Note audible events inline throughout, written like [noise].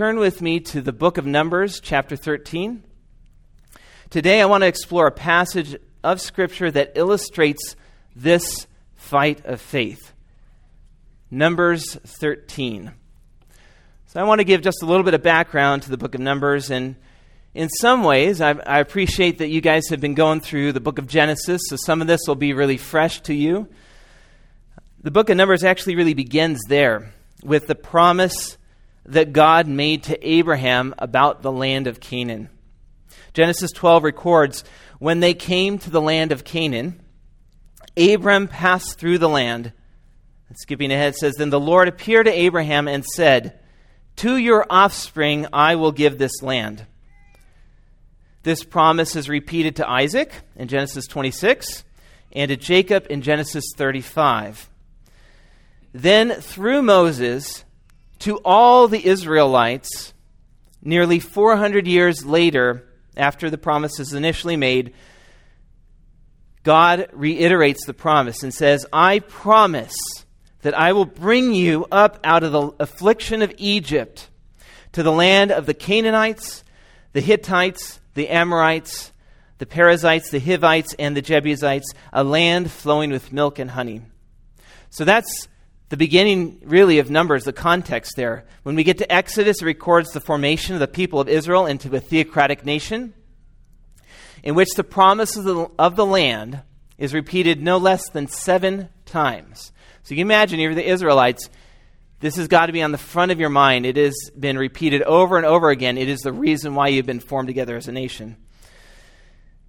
turn with me to the book of Numbers, chapter 13. Today, I want to explore a passage of Scripture that illustrates this fight of faith. Numbers 13. So, I want to give just a little bit of background to the book of Numbers. And in some ways, I, I appreciate that you guys have been going through the book of Genesis, so some of this will be really fresh to you. The book of Numbers actually really begins there with the promise that God made to Abraham about the land of Canaan. Genesis 12 records when they came to the land of Canaan, Abram passed through the land. And skipping ahead says, Then the Lord appeared to Abraham and said, To your offspring I will give this land. This promise is repeated to Isaac in Genesis 26 and to Jacob in Genesis 35. Then, through Moses, to all the Israelites, nearly 400 years later, after the promise is initially made, God reiterates the promise and says, I promise that I will bring you up out of the affliction of Egypt to the land of the Canaanites, the Hittites, the Amorites, the Perizzites, the Hivites, and the Jebusites, a land flowing with milk and honey. So that's the beginning, really, of Numbers, the context there. When we get to Exodus, it records the formation of the people of Israel into a theocratic nation, in which the promise of the, of the land is repeated no less than seven times. So you imagine, you're the Israelites, this has got to be on the front of your mind. It has been repeated over and over again. It is the reason why you've been formed together as a nation.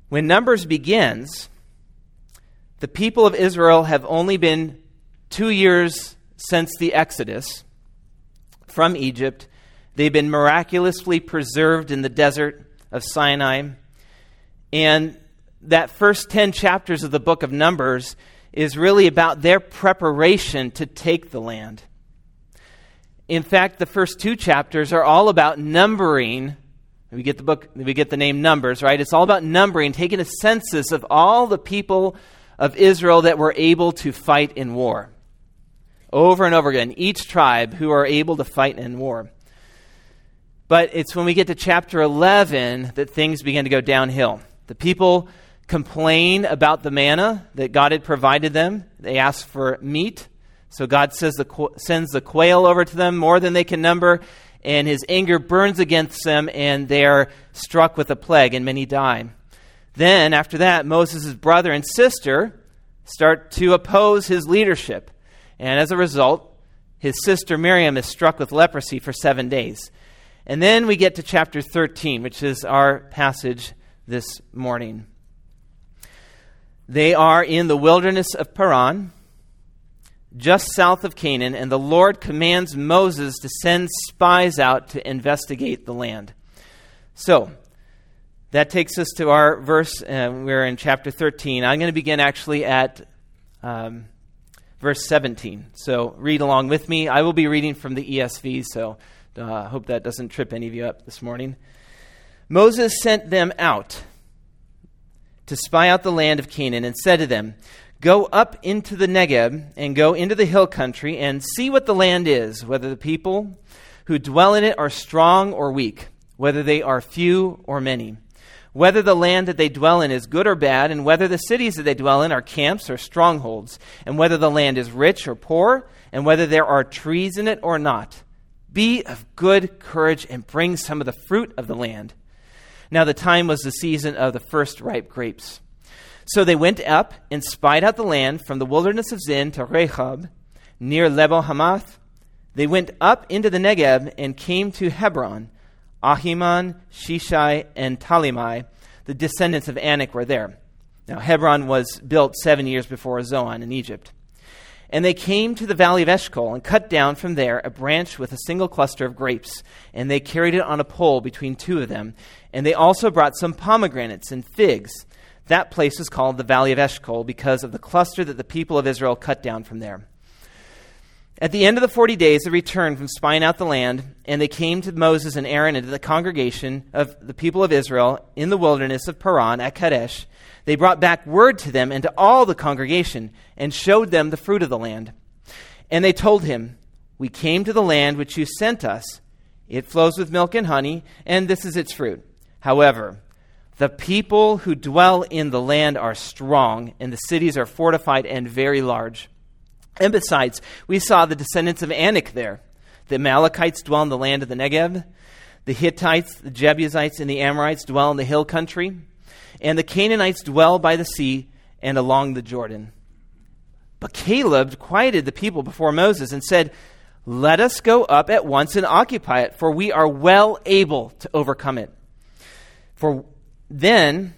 When Numbers begins, the people of Israel have only been two years since the Exodus from Egypt. They've been miraculously preserved in the desert of Sinai. And that first 10 chapters of the book of Numbers is really about their preparation to take the land. In fact, the first two chapters are all about numbering. We get the book, we get the name Numbers, right? It's all about numbering, taking a census of all the people of Israel that were able to fight in war over and over again, each tribe who are able to fight in war. But it's when we get to chapter 11 that things begin to go downhill. The people complain about the manna that God had provided them. They ask for meat. So God says the, sends the quail over to them, more than they can number, and his anger burns against them, and they are struck with a plague, and many die. Then, after that, Moses' brother and sister start to oppose his leadership. And as a result, his sister Miriam is struck with leprosy for seven days. And then we get to chapter 13, which is our passage this morning. They are in the wilderness of Paran, just south of Canaan, and the Lord commands Moses to send spies out to investigate the land. So, that takes us to our verse. Uh, we're in chapter 13. I'm going to begin actually at um, verse 17. So read along with me. I will be reading from the ESV, so I uh, hope that doesn't trip any of you up this morning. Moses sent them out to spy out the land of Canaan and said to them, Go up into the Negeb and go into the hill country and see what the land is, whether the people who dwell in it are strong or weak, whether they are few or many whether the land that they dwell in is good or bad, and whether the cities that they dwell in are camps or strongholds, and whether the land is rich or poor, and whether there are trees in it or not. Be of good courage and bring some of the fruit of the land. Now the time was the season of the first ripe grapes. So they went up and spied out the land from the wilderness of Zin to Rehob, near Lebo Hamath. They went up into the Negeb and came to Hebron Ahiman, Sheshai, and Talmai, the descendants of Anak, were there. Now, Hebron was built seven years before Zoan in Egypt. And they came to the valley of Eshcol and cut down from there a branch with a single cluster of grapes, and they carried it on a pole between two of them. And they also brought some pomegranates and figs. That place is called the valley of Eshcol because of the cluster that the people of Israel cut down from there. At the end of the 40 days, they returned from spying out the land, and they came to Moses and Aaron and to the congregation of the people of Israel in the wilderness of Paran at Kadesh. They brought back word to them and to all the congregation, and showed them the fruit of the land. And they told him, We came to the land which you sent us. It flows with milk and honey, and this is its fruit. However, the people who dwell in the land are strong, and the cities are fortified and very large. And besides, we saw the descendants of Anak there. The Amalekites dwell in the land of the Negev. The Hittites, the Jebusites, and the Amorites dwell in the hill country. And the Canaanites dwell by the sea and along the Jordan. But Caleb quieted the people before Moses and said, Let us go up at once and occupy it, for we are well able to overcome it. For then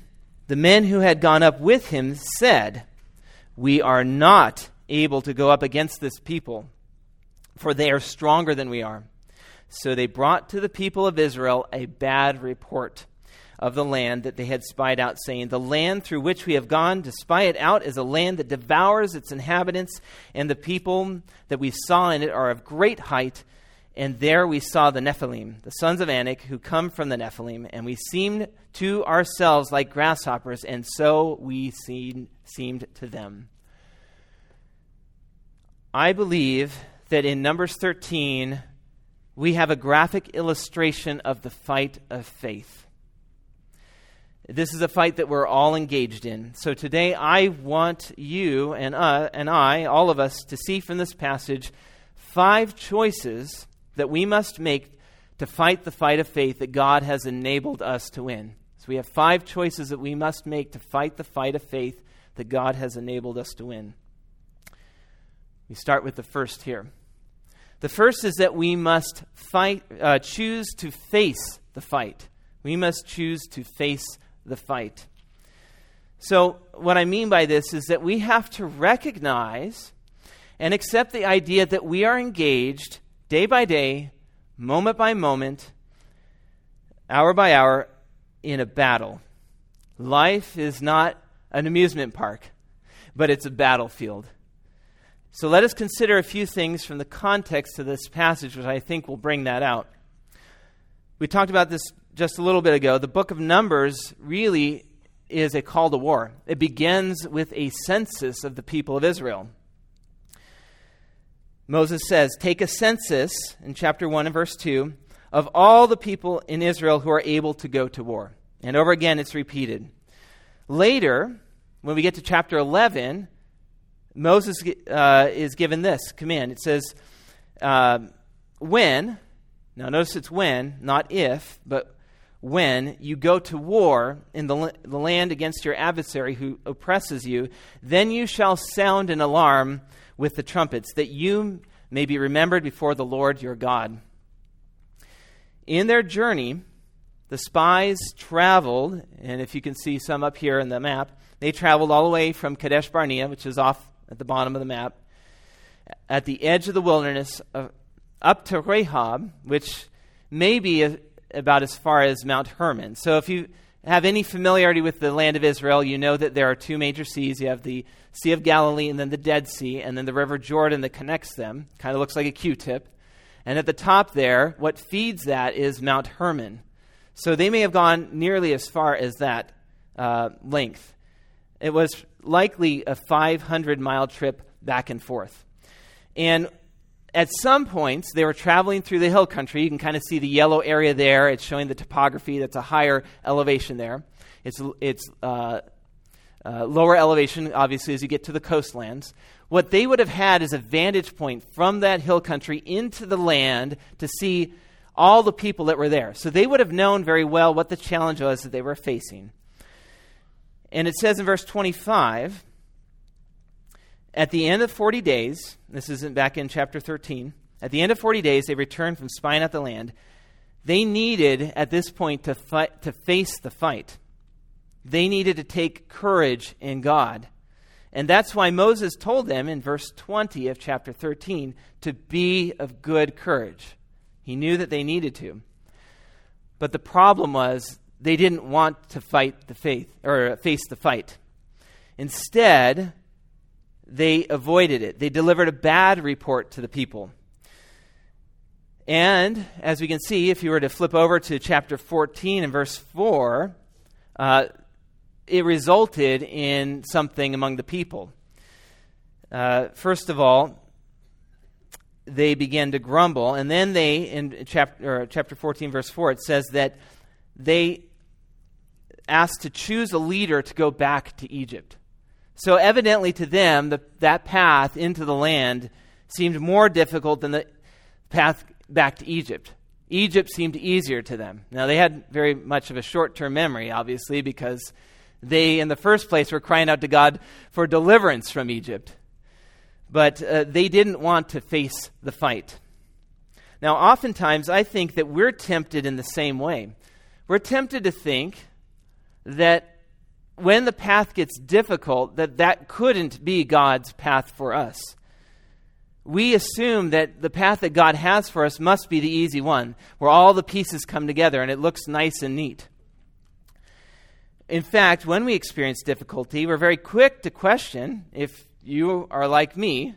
the men who had gone up with him said, We are not able to go up against this people, for they are stronger than we are. So they brought to the people of Israel a bad report of the land that they had spied out, saying, The land through which we have gone to spy it out is a land that devours its inhabitants, and the people that we saw in it are of great height and there we saw the Nephilim, the sons of Anak, who come from the Nephilim, and we seemed to ourselves like grasshoppers, and so we seemed, seemed to them. I believe that in Numbers 13, we have a graphic illustration of the fight of faith. This is a fight that we're all engaged in. So today, I want you and, uh, and I, all of us, to see from this passage five choices that we must make to fight the fight of faith that God has enabled us to win. So we have five choices that we must make to fight the fight of faith that God has enabled us to win. We start with the first here. The first is that we must fight, uh, choose to face the fight. We must choose to face the fight. So, what I mean by this is that we have to recognize and accept the idea that we are engaged day by day, moment by moment, hour by hour, in a battle. Life is not an amusement park, but it's a battlefield. So let us consider a few things from the context of this passage, which I think will bring that out. We talked about this just a little bit ago. The book of Numbers really is a call to war. It begins with a census of the people of Israel. Moses says, Take a census in chapter 1 and verse 2 of all the people in Israel who are able to go to war. And over again, it's repeated. Later, when we get to chapter 11, Moses uh, is given this command. It says, uh, When, now notice it's when, not if, but when you go to war in the, the land against your adversary who oppresses you, then you shall sound an alarm with the trumpets, that you may be remembered before the Lord your God. In their journey, the spies traveled, and if you can see some up here in the map, they traveled all the way from Kadesh Barnea, which is off at the bottom of the map, at the edge of the wilderness, uh, up to Rehob, which may be a, about as far as Mount Hermon. So if you have any familiarity with the land of Israel, you know that there are two major seas. You have the Sea of Galilee and then the Dead Sea, and then the River Jordan that connects them. Kind of looks like a Q tip. And at the top there, what feeds that is Mount Hermon. So they may have gone nearly as far as that uh, length. It was likely a 500 mile trip back and forth. And at some points, they were traveling through the hill country. You can kind of see the yellow area there. It's showing the topography. That's a higher elevation there. It's, it's uh, uh, lower elevation, obviously, as you get to the coastlands. What they would have had is a vantage point from that hill country into the land to see all the people that were there. So they would have known very well what the challenge was that they were facing. And it says in verse 25 at the end of 40 days, this isn't back in chapter 13, at the end of 40 days, they returned from spying out the land. They needed, at this point, to, fight, to face the fight. They needed to take courage in God. And that's why Moses told them in verse 20 of chapter 13 to be of good courage. He knew that they needed to. But the problem was they didn't want to fight the faith or face the fight. Instead, they avoided it. They delivered a bad report to the people. And as we can see, if you were to flip over to chapter 14 and verse 4, uh, it resulted in something among the people. Uh, first of all, they began to grumble. And then they, in chapter, chapter 14, verse 4, it says that they asked to choose a leader to go back to Egypt. So, evidently, to them, the, that path into the land seemed more difficult than the path back to Egypt. Egypt seemed easier to them. Now, they had very much of a short term memory, obviously, because they, in the first place, were crying out to God for deliverance from Egypt. But uh, they didn't want to face the fight. Now, oftentimes, I think that we're tempted in the same way. We're tempted to think that when the path gets difficult, that that couldn't be God's path for us. We assume that the path that God has for us must be the easy one, where all the pieces come together and it looks nice and neat. In fact, when we experience difficulty, we're very quick to question if you are like me.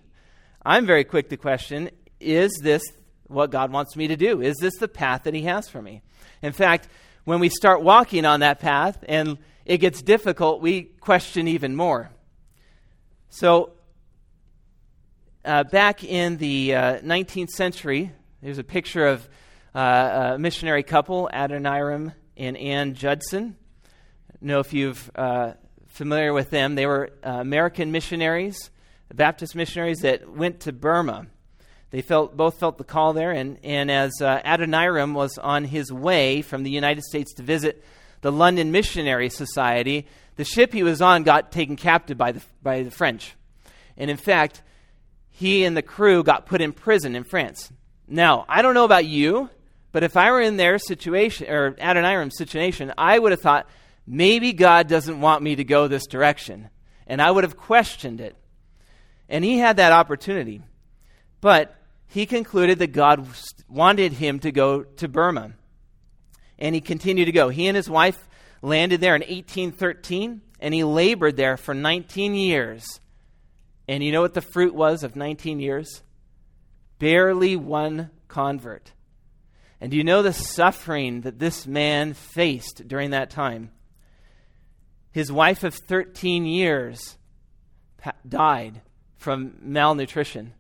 I'm very quick to question is this what God wants me to do? Is this the path that He has for me? In fact, when we start walking on that path and it gets difficult, we question even more. So, uh, back in the uh, 19th century, there's a picture of uh, a missionary couple, Adoniram and Ann Judson. I know if you're uh, familiar with them. They were uh, American missionaries, Baptist missionaries that went to Burma they felt, both felt the call there, and, and as uh, Adoniram was on his way from the United States to visit the London Missionary Society, the ship he was on got taken captive by the, by the French. And in fact, he and the crew got put in prison in France. Now, I don't know about you, but if I were in their situation, or Adoniram's situation, I would have thought, maybe God doesn't want me to go this direction. And I would have questioned it. And he had that opportunity. But he concluded that God wanted him to go to Burma. And he continued to go. He and his wife landed there in 1813, and he labored there for 19 years. And you know what the fruit was of 19 years? Barely one convert. And do you know the suffering that this man faced during that time? His wife of 13 years died from malnutrition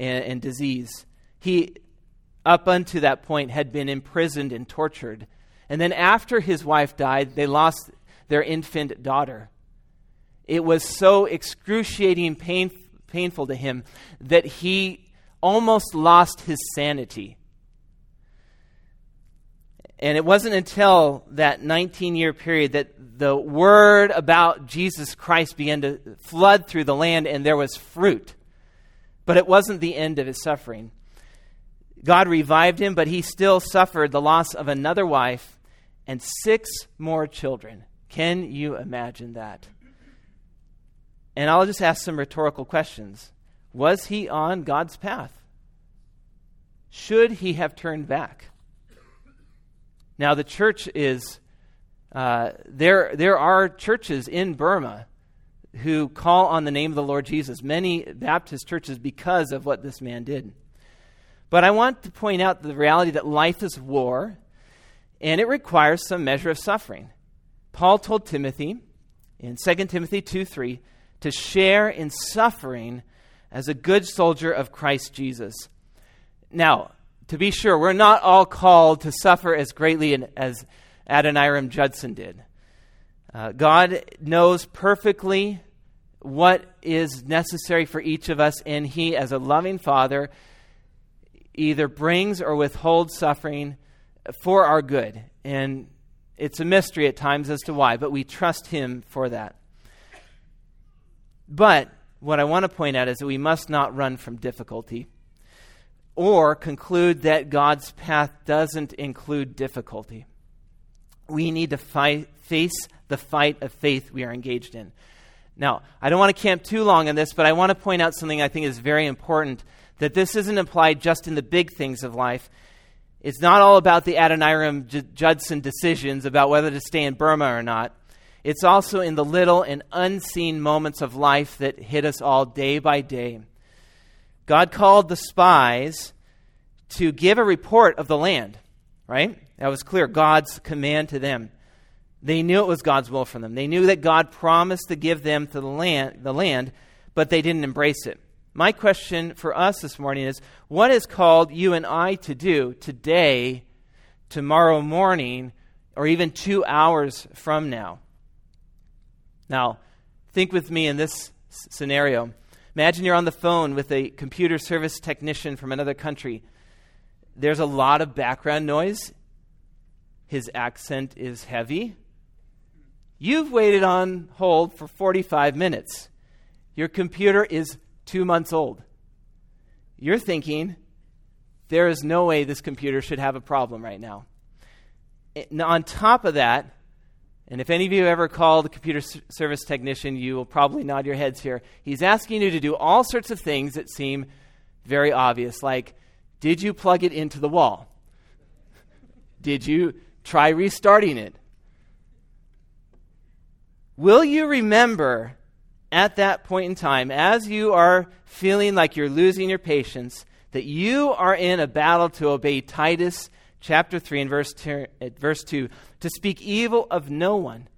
and, and disease. He, up unto that point, had been imprisoned and tortured. And then after his wife died, they lost their infant daughter. It was so excruciating pain, painful to him that he almost lost his sanity. And it wasn't until that 19 year period that the word about Jesus Christ began to flood through the land and there was fruit. But it wasn't the end of his suffering. God revived him, but he still suffered the loss of another wife and six more children. Can you imagine that? And I'll just ask some rhetorical questions. Was he on God's path? Should he have turned back? Now, the church is, uh, there, there are churches in Burma who call on the name of the Lord Jesus, many Baptist churches, because of what this man did. But I want to point out the reality that life is war, and it requires some measure of suffering. Paul told Timothy in 2 Timothy 2 3 to share in suffering as a good soldier of Christ Jesus. Now, to be sure, we're not all called to suffer as greatly as Adoniram Judson did. Uh, God knows perfectly what is necessary for each of us, and He, as a loving Father, either brings or withholds suffering for our good. And it's a mystery at times as to why, but we trust Him for that. But what I want to point out is that we must not run from difficulty or conclude that God's path doesn't include difficulty. We need to fight, face the fight of faith we are engaged in. Now, I don't want to camp too long on this, but I want to point out something I think is very important that this isn't applied just in the big things of life. It's not all about the Adoniram J- Judson decisions about whether to stay in Burma or not. It's also in the little and unseen moments of life that hit us all day by day. God called the spies to give a report of the land, right? That was clear. God's command to them. They knew it was God's will for them. They knew that God promised to give them to the land, the land, but they didn't embrace it. My question for us this morning is what is called you and I to do today, tomorrow morning, or even two hours from now? Now, think with me in this scenario. Imagine you're on the phone with a computer service technician from another country. There's a lot of background noise. His accent is heavy. You've waited on hold for 45 minutes. Your computer is two months old. You're thinking, there is no way this computer should have a problem right now. And on top of that, and if any of you ever called a computer service technician, you will probably nod your heads here. He's asking you to do all sorts of things that seem very obvious, like did you plug it into the wall? Did you try restarting it? Will you remember at that point in time, as you are feeling like you're losing your patience, that you are in a battle to obey Titus chapter 3 and verse, ter- verse 2 to speak evil of no one,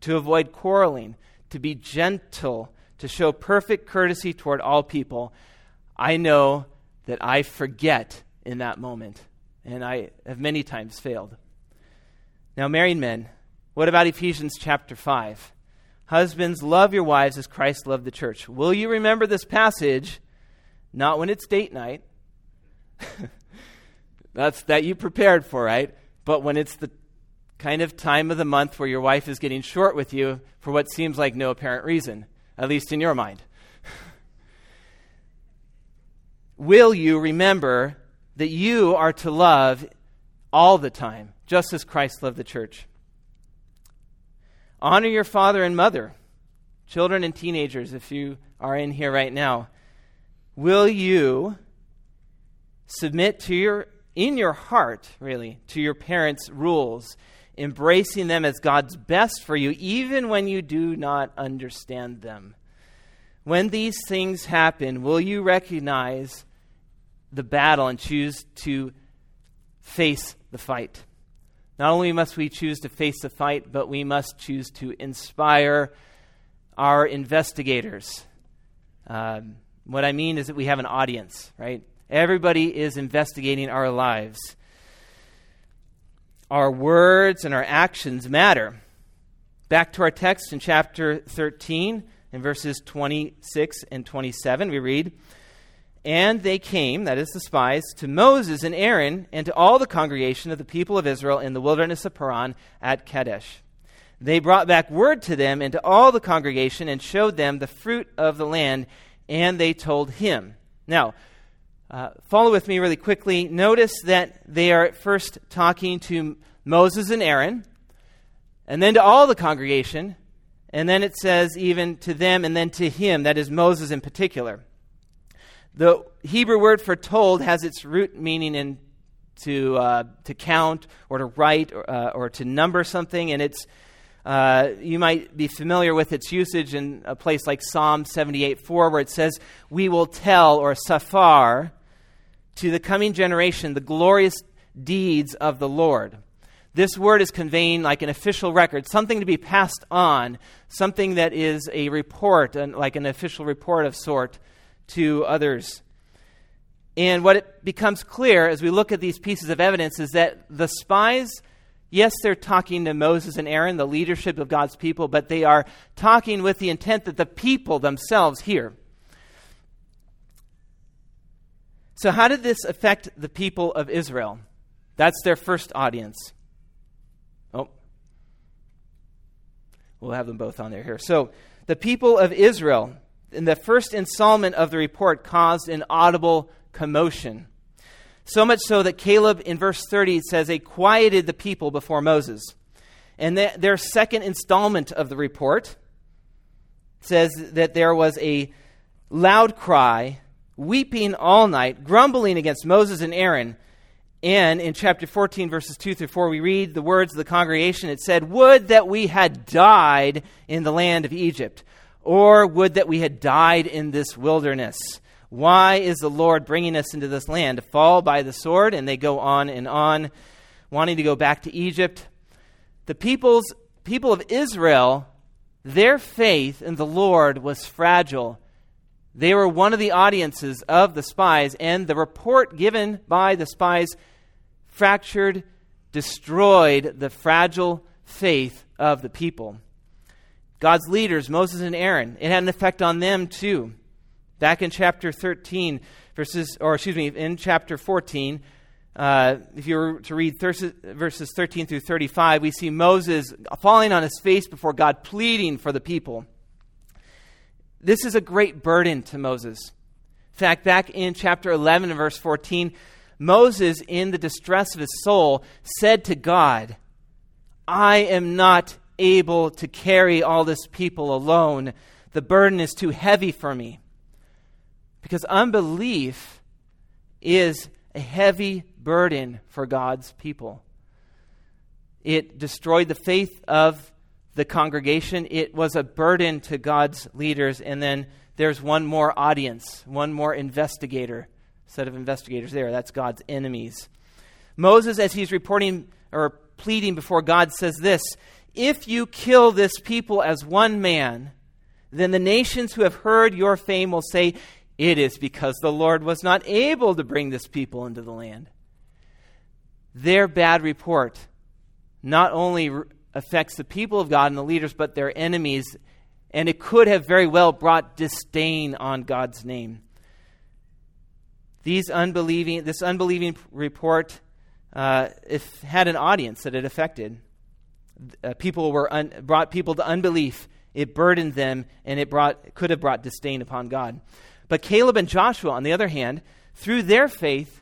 to avoid quarreling, to be gentle, to show perfect courtesy toward all people. I know that I forget in that moment, and I have many times failed. Now, married men, what about Ephesians chapter 5? Husbands, love your wives as Christ loved the church. Will you remember this passage? Not when it's date night. [laughs] That's that you prepared for, right? But when it's the kind of time of the month where your wife is getting short with you for what seems like no apparent reason, at least in your mind. [laughs] Will you remember that you are to love all the time, just as Christ loved the church? Honor your father and mother, children and teenagers, if you are in here right now. Will you submit to your in your heart, really, to your parents' rules, embracing them as God's best for you, even when you do not understand them. When these things happen, will you recognize the battle and choose to face the fight? Not only must we choose to face the fight, but we must choose to inspire our investigators. Um, what I mean is that we have an audience, right? Everybody is investigating our lives. Our words and our actions matter. Back to our text in chapter 13, in verses 26 and 27, we read, And they came, that is the spies, to Moses and Aaron and to all the congregation of the people of Israel in the wilderness of Paran at Kadesh. They brought back word to them and to all the congregation and showed them the fruit of the land, and they told him. Now, uh, follow with me really quickly. Notice that they are at first talking to Moses and Aaron, and then to all the congregation, and then it says even to them and then to him, that is Moses in particular. The Hebrew word for told has its root meaning in to, uh, to count or to write or, uh, or to number something, and it's uh, you might be familiar with its usage in a place like Psalm 78 4, where it says, We will tell, or safar, to the coming generation the glorious deeds of the Lord. This word is conveying like an official record, something to be passed on, something that is a report, like an official report of sort to others. And what it becomes clear as we look at these pieces of evidence is that the spies, yes, they're talking to Moses and Aaron, the leadership of God's people, but they are talking with the intent that the people themselves hear. So, how did this affect the people of Israel? That's their first audience. Oh, we'll have them both on there here. So, the people of Israel, in the first installment of the report, caused an audible commotion. So much so that Caleb, in verse 30, says, they quieted the people before Moses. And the, their second installment of the report says that there was a loud cry weeping all night, grumbling against Moses and Aaron. And in chapter 14, verses 2 through 4, we read the words of the congregation. It said, Would that we had died in the land of Egypt, or would that we had died in this wilderness. Why is the Lord bringing us into this land? To fall by the sword? And they go on and on, wanting to go back to Egypt. The people's, people of Israel, their faith in the Lord was fragile They were one of the audiences of the spies, and the report given by the spies fractured, destroyed the fragile faith of the people. God's leaders, Moses and Aaron, it had an effect on them too. Back in chapter 13, verses, or excuse me, in chapter 14, uh, if you were to read verses 13 through 35, we see Moses falling on his face before God, pleading for the people. This is a great burden to Moses. In fact, back in chapter 11 and verse 14, Moses, in the distress of his soul, said to God, I am not able to carry all this people alone. The burden is too heavy for me. Because unbelief is a heavy burden for God's people. It destroyed the faith of the congregation, it was a burden to God's leaders. And then there's one more audience, one more investigator, set of investigators there. That's God's enemies. Moses, as he's reporting or pleading before God, says this If you kill this people as one man, then the nations who have heard your fame will say, it is because the Lord was not able to bring this people into the land. Their bad report not only affects the people of God and the leaders, but their enemies, and it could have very well brought disdain on God's name. These unbelieving, this unbelieving report uh, if, had an audience that it affected. Uh, people were un, brought people to unbelief. It burdened them, and it brought could have brought disdain upon God. But Caleb and Joshua, on the other hand, through their faith,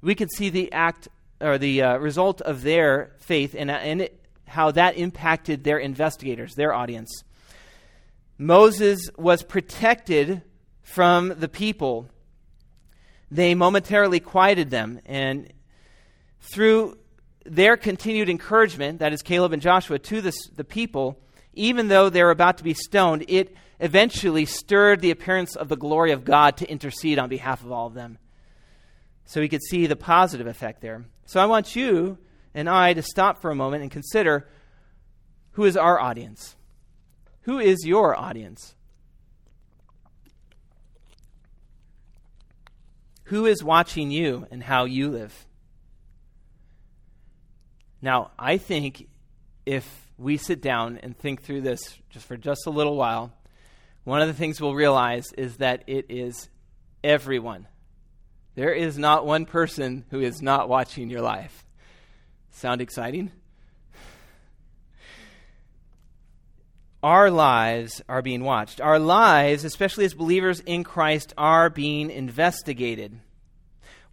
we can see the act or the uh, result of their faith and, uh, and it, how that impacted their investigators, their audience. Moses was protected from the people. They momentarily quieted them, and through their continued encouragement, that is Caleb and Joshua, to this, the people, even though they're about to be stoned, it eventually stirred the appearance of the glory of God to intercede on behalf of all of them. So we could see the positive effect there. So I want you and I to stop for a moment and consider who is our audience? Who is your audience? Who is watching you and how you live? Now, I think if we sit down and think through this just for just a little while, one of the things we'll realize is that it is everyone. There is not one person who is not watching your life. Sound exciting? Our lives are being watched. Our lives, especially as believers in Christ, are being investigated.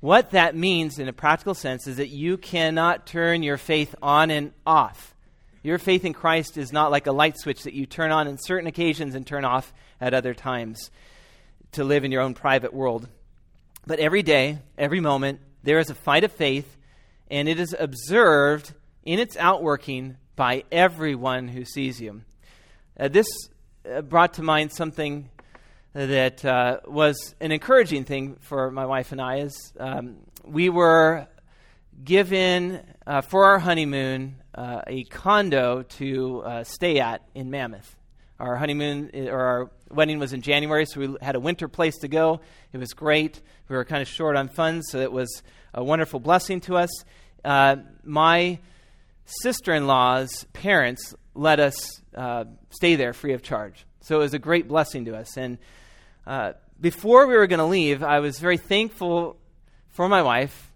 What that means in a practical sense is that you cannot turn your faith on and off. Your faith in Christ is not like a light switch that you turn on in certain occasions and turn off at other times to live in your own private world. But every day, every moment, there is a fight of faith, and it is observed in its outworking by everyone who sees you. Uh, this uh, brought to mind something that uh, was an encouraging thing for my wife and I. is um, we were given uh, for our honeymoon uh, a condo to uh, stay at in Mammoth. Our honeymoon or our wedding was in January, so we had a winter place to go. It was great. We were kind of short on funds, so it was a wonderful blessing to us. Uh, my sister in law's parents let us uh, stay there free of charge. So it was a great blessing to us. And uh, before we were going to leave, I was very thankful for my wife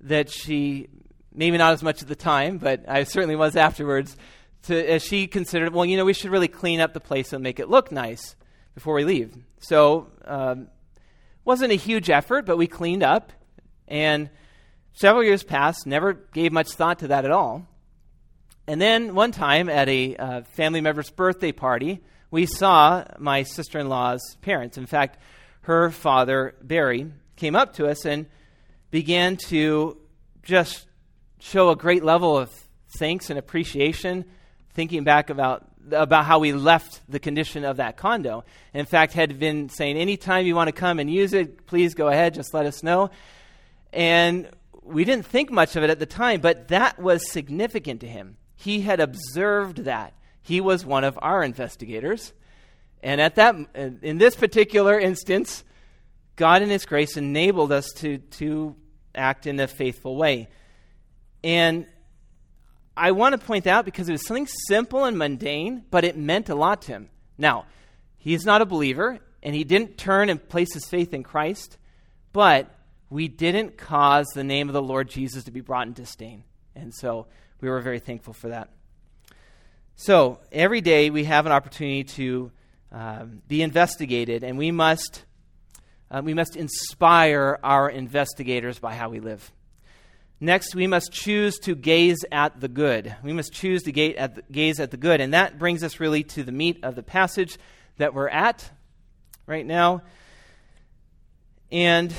that she, maybe not as much at the time, but I certainly was afterwards, to, as she considered, well, you know, we should really clean up the place and make it look nice before we leave. So, um, wasn't a huge effort, but we cleaned up. And several years passed, never gave much thought to that at all. And then one time at a uh, family member's birthday party, we saw my sister in law's parents. In fact, her father, Barry, came up to us and began to just show a great level of thanks and appreciation, thinking back about about how we left the condition of that condo. In fact, had been saying, anytime you want to come and use it, please go ahead, just let us know. And we didn't think much of it at the time, but that was significant to him. He had observed that. He was one of our investigators. And at that, in this particular instance, God in His grace enabled us to, to act in a faithful way. And I want to point out because it was something simple and mundane, but it meant a lot to him. Now, he's not a believer, and he didn't turn and place his faith in Christ, but we didn't cause the name of the Lord Jesus to be brought in disdain. And so we were very thankful for that. So every day we have an opportunity to um, be investigated, and we must, uh, we must inspire our investigators by how we live. Next, we must choose to gaze at the good. We must choose to gaze at the, gaze at the good. And that brings us really to the meat of the passage that we're at right now. And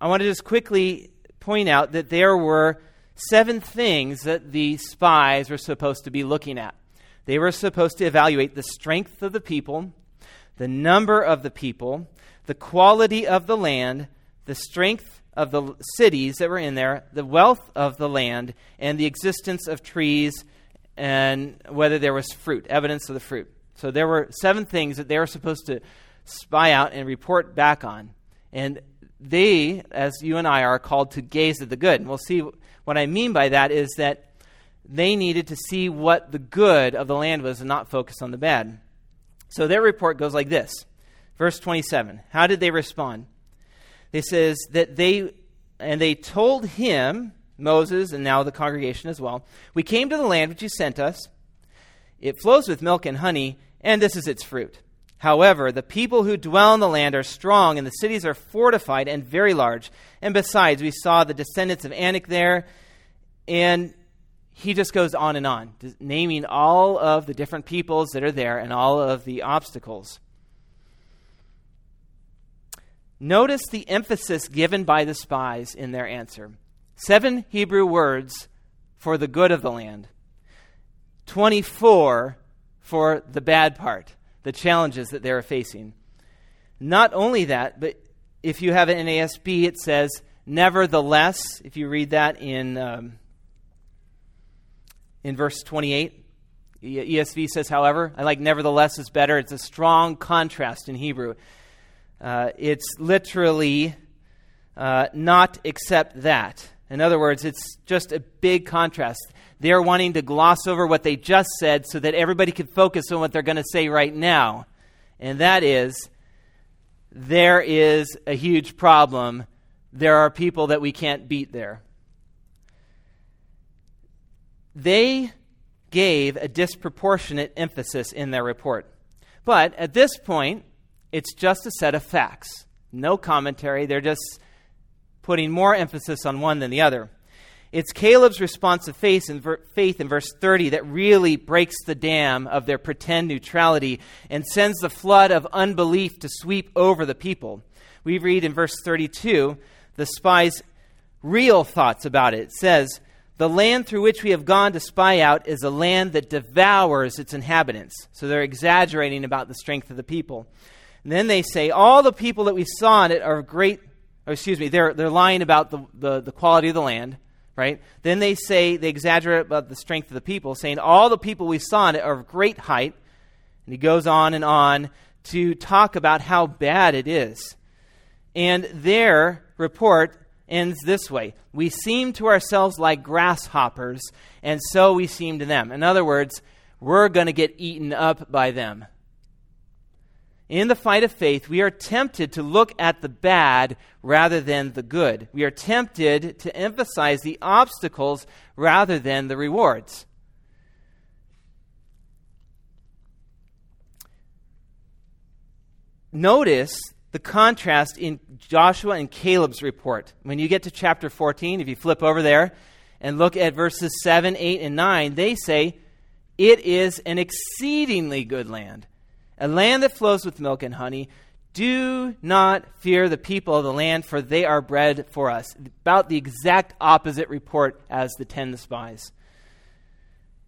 I want to just quickly point out that there were seven things that the spies were supposed to be looking at. They were supposed to evaluate the strength of the people, the number of the people, the quality of the land, the strength of the cities that were in there, the wealth of the land, and the existence of trees and whether there was fruit, evidence of the fruit. So there were seven things that they were supposed to spy out and report back on. And they, as you and I, are called to gaze at the good. And we'll see what I mean by that is that they needed to see what the good of the land was and not focus on the bad. So their report goes like this Verse 27. How did they respond? They says that they, and they told him, Moses, and now the congregation as well, we came to the land which you sent us. It flows with milk and honey, and this is its fruit. However, the people who dwell in the land are strong, and the cities are fortified and very large. And besides, we saw the descendants of Anak there, and he just goes on and on, naming all of the different peoples that are there and all of the obstacles. Notice the emphasis given by the spies in their answer. Seven Hebrew words for the good of the land, 24 for the bad part the challenges that they're facing. Not only that, but if you have an NASB, it says, nevertheless, if you read that in, um, in verse 28. ESV says, however, I like nevertheless is better. It's a strong contrast in Hebrew. Uh, it's literally uh, not except that. In other words, it's just a big contrast. They're wanting to gloss over what they just said so that everybody can focus on what they're going to say right now. And that is there is a huge problem. There are people that we can't beat there. They gave a disproportionate emphasis in their report. But at this point, it's just a set of facts. No commentary. They're just putting more emphasis on one than the other. It's Caleb's response of faith in, ver- faith in verse 30 that really breaks the dam of their pretend neutrality and sends the flood of unbelief to sweep over the people. We read in verse 32 the spies' real thoughts about it. It says, The land through which we have gone to spy out is a land that devours its inhabitants. So they're exaggerating about the strength of the people. And then they say, All the people that we saw in it are great, or excuse me, they're, they're lying about the, the, the quality of the land right? Then they say, they exaggerate about the strength of the people, saying, All the people we saw in it are of great height. And he goes on and on to talk about how bad it is. And their report ends this way We seem to ourselves like grasshoppers, and so we seem to them. In other words, we're going to get eaten up by them in the fight of faith, we are tempted to look at the bad rather than the good. We are tempted to emphasize the obstacles rather than the rewards. Notice the contrast in Joshua and Caleb's report. When you get to chapter 14, if you flip over there and look at verses 7, 8, and 9, they say, It is an exceedingly good land a land that flows with milk and honey. Do not fear the people of the land, for they are bread for us. About the exact opposite report as the ten spies.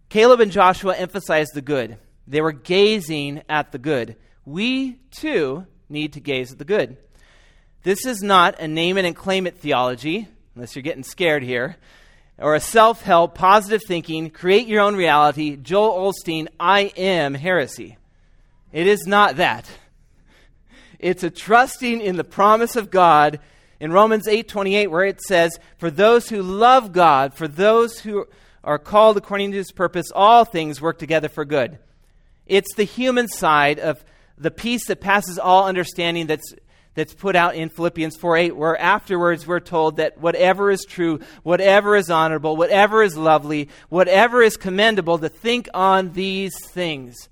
Caleb and Joshua emphasized the good. They were gazing at the good. We, too, need to gaze at the good. This is not a name it and claim it theology, unless you're getting scared here, or a self help, positive thinking, create your own reality, Joel Osteen, I am heresy. It is not that. It's a trusting in the promise of God in Romans 8:28 where it says, "For those who love God, for those who are called according to his purpose, all things work together for good." It's the human side of the peace that passes all understanding that's that's put out in Philippians 4:8 where afterwards we're told that whatever is true, whatever is honorable, whatever is lovely, whatever is commendable to think on these things.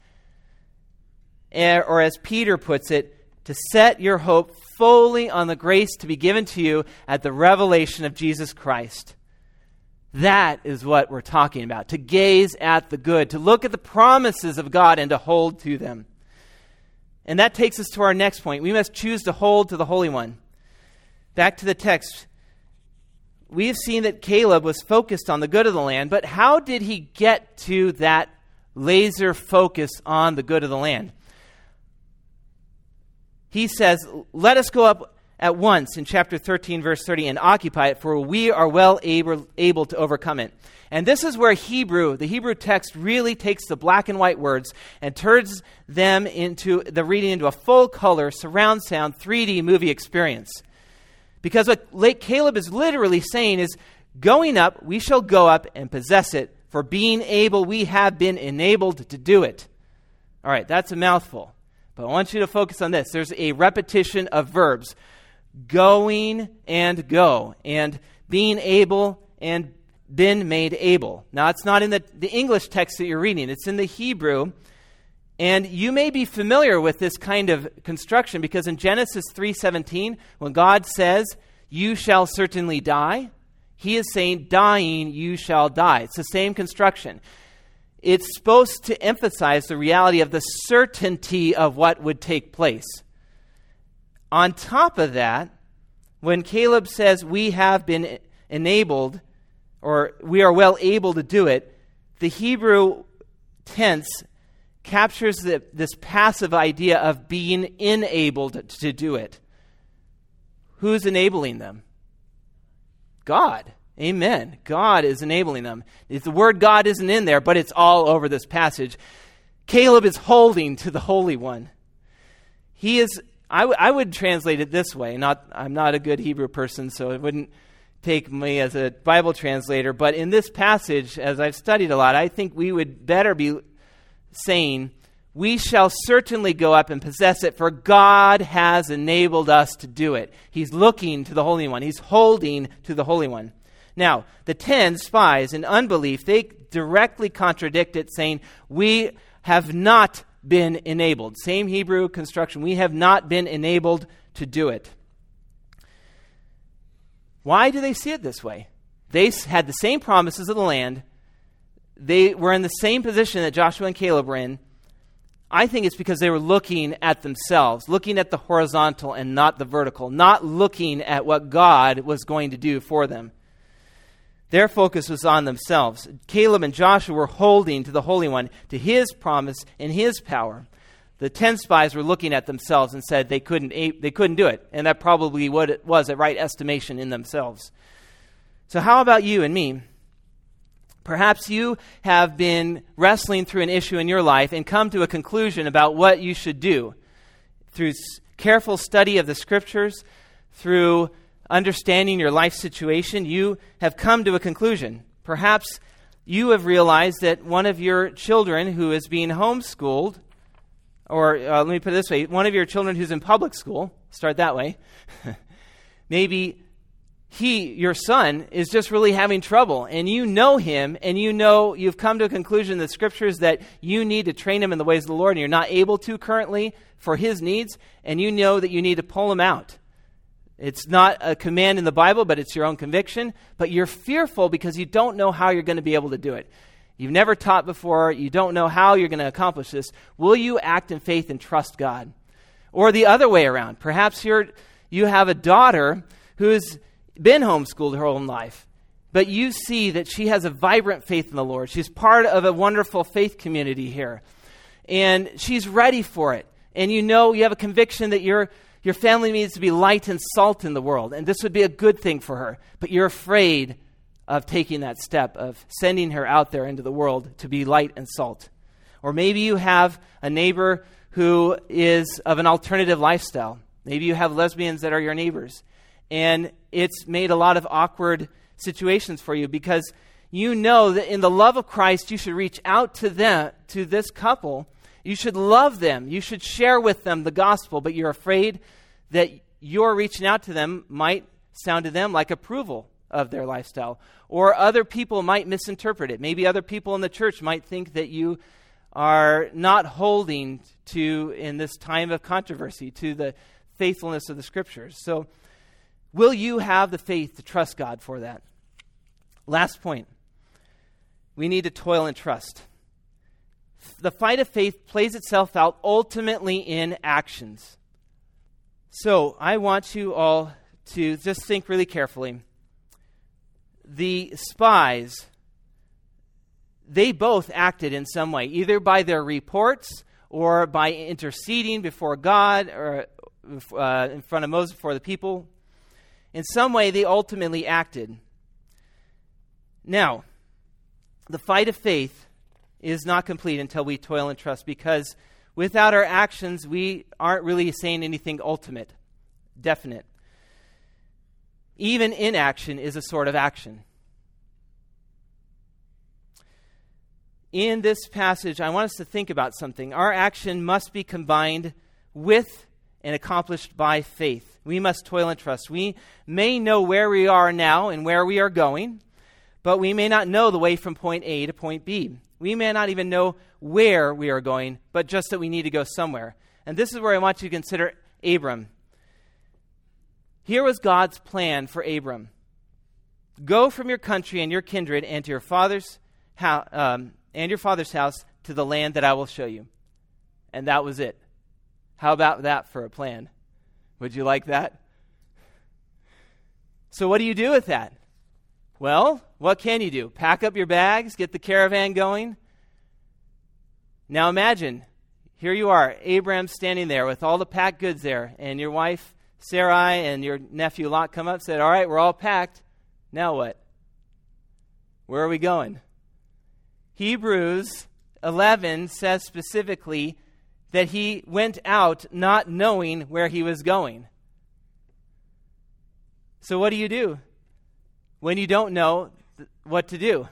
Eh, or as Peter puts it, to set your hope fully on the grace to be given to you at the revelation of Jesus Christ. That is what we're talking about. To gaze at the good, to look at the promises of God and to hold to them. And that takes us to our next point. We must choose to hold to the Holy One. Back to the text. We have seen that Caleb was focused on the good of the land, but how did he get to that laser focus on the good of the land? He says, Let us go up at once in chapter 13, verse 30, and occupy it, for we are well able, able to overcome it. And this is where Hebrew, the Hebrew text, really takes the black and white words and turns them into the reading into a full color, surround sound, 3D movie experience. Because what Lake Caleb is literally saying is, going up, we shall go up and possess it. For being able, we have been enabled to do it. All right, that's a mouthful. But I want you to focus on this. There's a repetition of verbs going and go, and being able and been made able. Now, it's not in the, the English text that you're reading, it's in the Hebrew. And you may be familiar with this kind of construction because in Genesis 3:17, when God says, "You shall certainly die," he is saying, "Dying, you shall die." It's the same construction. It's supposed to emphasize the reality of the certainty of what would take place. On top of that, when Caleb says, We have been enabled or we are well able to do it, the Hebrew tense captures the, this passive idea of being enabled to do it. Who's enabling them? God. Amen. God is enabling them. If the word God isn't in there, but it's all over this passage. Caleb is holding to the Holy One. He is, I, w- I would translate it this way. Not, I'm not a good Hebrew person, so it wouldn't take me as a Bible translator, but in this passage, as I've studied a lot, I think we would better be saying, We shall certainly go up and possess it, for God has enabled us to do it. He's looking to the Holy One, He's holding to the Holy One. Now, the ten spies in unbelief, they directly contradict it, saying, We have not been enabled. Same Hebrew construction. We have not been enabled to do it. Why do they see it this way? They had the same promises of the land. They were in the same position that Joshua and Caleb were in. I think it's because they were looking at themselves, looking at the horizontal and not the vertical, not looking at what God was going to do for them. Their focus was on themselves. Caleb and Joshua were holding to the Holy One, to his promise and his power the 10 spies were looking at themselves and said they couldn't, they couldn't do it. And that probably what it was a right estimation in themselves. So, how about you and me? Perhaps you have been wrestling through an issue in your life and come to a conclusion about what you should do. Through careful study of the scriptures, through understanding your life situation, you have come to a conclusion. Perhaps you have realized that one of your children who is being homeschooled or uh, let me put it this way one of your children who's in public school, start that way, [laughs] maybe he, your son, is just really having trouble, and you know him, and you know you've come to a conclusion in the scriptures that you need to train him in the ways of the Lord, and you're not able to currently for his needs, and you know that you need to pull him out. It's not a command in the Bible, but it's your own conviction. But you're fearful because you don't know how you're going to be able to do it. You've never taught before. You don't know how you're going to accomplish this. Will you act in faith and trust God? Or the other way around. Perhaps you're, you have a daughter who's been homeschooled her whole life, but you see that she has a vibrant faith in the Lord. She's part of a wonderful faith community here, and she's ready for it. And you know, you have a conviction that your, your family needs to be light and salt in the world, and this would be a good thing for her, but you're afraid of taking that step of sending her out there into the world to be light and salt. Or maybe you have a neighbor who is of an alternative lifestyle. Maybe you have lesbians that are your neighbors. And it's made a lot of awkward situations for you because you know that in the love of Christ, you should reach out to them, to this couple. You should love them. You should share with them the gospel, but you're afraid that your reaching out to them might sound to them like approval of their lifestyle. Or other people might misinterpret it. Maybe other people in the church might think that you are not holding to, in this time of controversy, to the faithfulness of the scriptures. So, will you have the faith to trust God for that? Last point we need to toil and trust. The fight of faith plays itself out ultimately in actions. So, I want you all to just think really carefully. The spies, they both acted in some way, either by their reports or by interceding before God or uh, in front of Moses before the people. In some way, they ultimately acted. Now, the fight of faith is not complete until we toil and trust because without our actions, we aren't really saying anything ultimate, definite. Even inaction is a sort of action. In this passage, I want us to think about something. Our action must be combined with and accomplished by faith. We must toil and trust. We may know where we are now and where we are going, but we may not know the way from point A to point B. We may not even know where we are going, but just that we need to go somewhere. And this is where I want you to consider Abram. Here was God's plan for Abram Go from your country and your kindred and to your father's house, um, and your father's house to the land that I will show you. And that was it. How about that for a plan? Would you like that? So, what do you do with that? Well, what can you do? Pack up your bags, get the caravan going. Now imagine, here you are, Abraham standing there with all the packed goods there, and your wife Sarai and your nephew Lot come up said, All right, we're all packed. Now what? Where are we going? Hebrews 11 says specifically that he went out not knowing where he was going. So, what do you do when you don't know what to do?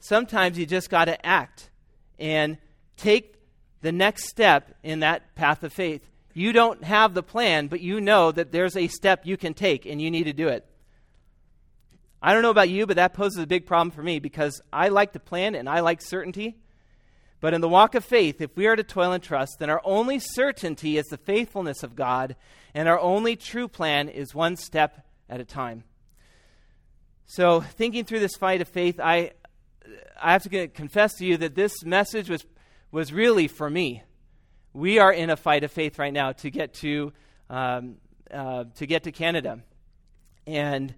Sometimes you just got to act and take the next step in that path of faith. You don't have the plan, but you know that there's a step you can take and you need to do it. I don't know about you, but that poses a big problem for me because I like to plan and I like certainty. But in the walk of faith, if we are to toil and trust, then our only certainty is the faithfulness of God, and our only true plan is one step at a time. So, thinking through this fight of faith, I, I have to confess to you that this message was, was really for me. We are in a fight of faith right now to get to, um, uh, to get to Canada. And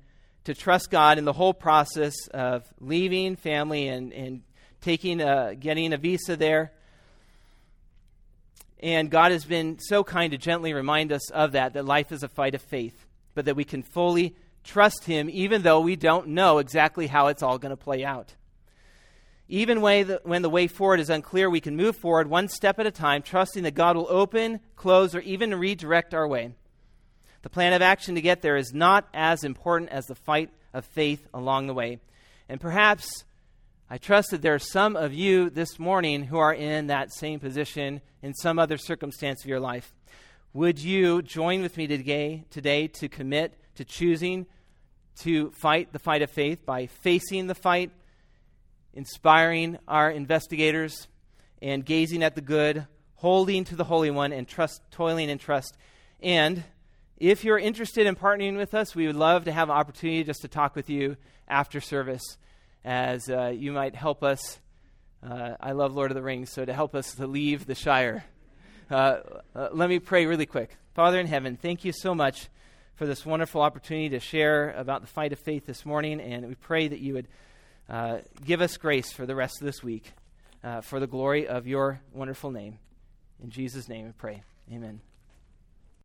to trust God in the whole process of leaving family and, and taking a, getting a visa there. And God has been so kind to gently remind us of that, that life is a fight of faith, but that we can fully trust Him even though we don't know exactly how it's all going to play out. Even when the way forward is unclear, we can move forward one step at a time, trusting that God will open, close, or even redirect our way. The plan of action to get there is not as important as the fight of faith along the way. And perhaps I trust that there are some of you this morning who are in that same position in some other circumstance of your life. Would you join with me today, today to commit to choosing to fight the fight of faith by facing the fight, inspiring our investigators, and gazing at the good, holding to the Holy One, and trust, toiling in trust. And if you're interested in partnering with us, we would love to have an opportunity just to talk with you after service as uh, you might help us. Uh, I love Lord of the Rings, so to help us to leave the Shire. Uh, uh, let me pray really quick. Father in heaven, thank you so much for this wonderful opportunity to share about the fight of faith this morning, and we pray that you would uh, give us grace for the rest of this week uh, for the glory of your wonderful name. In Jesus' name we pray. Amen.